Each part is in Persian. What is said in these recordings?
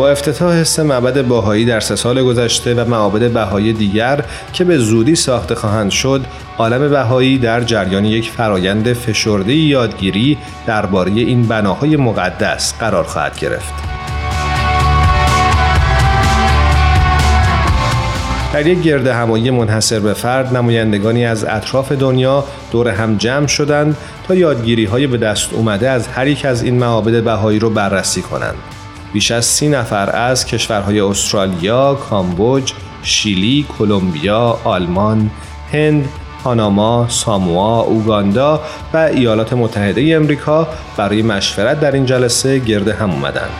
با افتتاح حس معبد باهایی در سه سال گذشته و معابد بهایی دیگر که به زودی ساخته خواهند شد عالم بهایی در جریان یک فرایند فشرده یادگیری درباره این بناهای مقدس قرار خواهد گرفت در یک گرد همایی منحصر به فرد نمایندگانی از اطراف دنیا دور هم جمع شدند تا یادگیری های به دست اومده از هر یک از این معابد بهایی رو بررسی کنند. بیش از سی نفر از کشورهای استرالیا، کامبوج، شیلی، کلمبیا، آلمان، هند، پاناما، ساموا، اوگاندا و ایالات متحده امریکا برای مشورت در این جلسه گرد هم اومدند.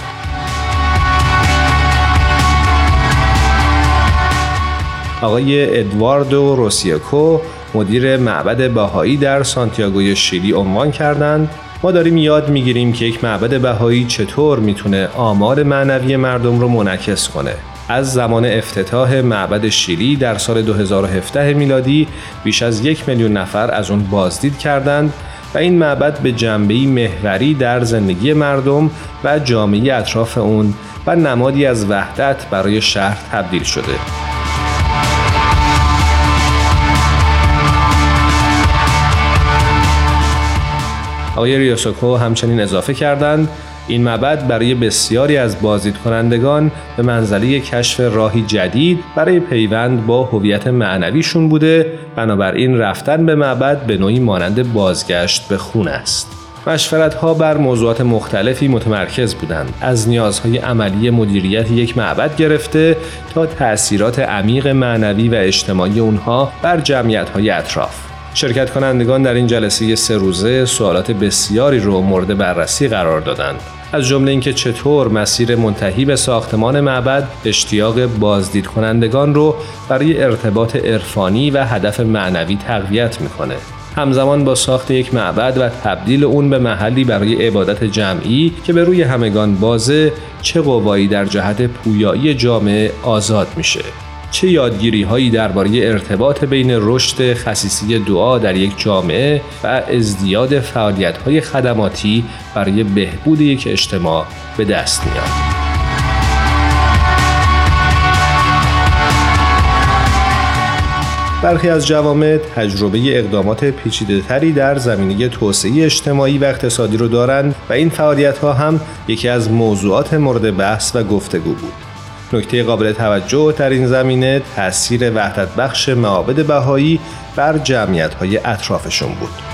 آقای ادواردو روسیکو مدیر معبد باهایی در سانتیاگوی شیلی عنوان کردند ما داریم یاد می‌گیریم که یک معبد بهایی چطور می‌تونه آمار معنوی مردم رو منعکس کنه از زمان افتتاح معبد شیلی در سال 2017 میلادی بیش از یک میلیون نفر از اون بازدید کردند و این معبد به جنبهی محوری در زندگی مردم و جامعه اطراف اون و نمادی از وحدت برای شهر تبدیل شده. آقای ریوسوکو همچنین اضافه کردند. این معبد برای بسیاری از بازدید کنندگان به منزله کشف راهی جدید برای پیوند با هویت معنویشون بوده. بنابراین رفتن به معبد به نوعی مانند بازگشت به خون است. مشورت ها بر موضوعات مختلفی متمرکز بودند. از نیازهای عملی مدیریت یک معبد گرفته تا تأثیرات عمیق معنوی و اجتماعی اونها بر جمعیت های اطراف. شرکت کنندگان در این جلسه سه روزه سوالات بسیاری رو مورد بررسی قرار دادند. از جمله اینکه چطور مسیر منتهی به ساختمان معبد اشتیاق بازدید کنندگان رو برای ارتباط عرفانی و هدف معنوی تقویت می‌کنه. همزمان با ساخت یک معبد و تبدیل اون به محلی برای عبادت جمعی که به روی همگان بازه چه قوایی در جهت پویایی جامعه آزاد میشه. چه یادگیری هایی درباره ارتباط بین رشد خصیصی دعا در یک جامعه و ازدیاد فعالیت های خدماتی برای بهبود یک اجتماع به دست میاد. برخی از جوامع تجربه اقدامات پیچیده تری در زمینه توسعه اجتماعی و اقتصادی رو دارند و این فعالیت ها هم یکی از موضوعات مورد بحث و گفتگو بود. نکته قابل توجه در این زمینه تاثیر وحدت بخش معابد بهایی بر جمعیت های اطرافشون بود.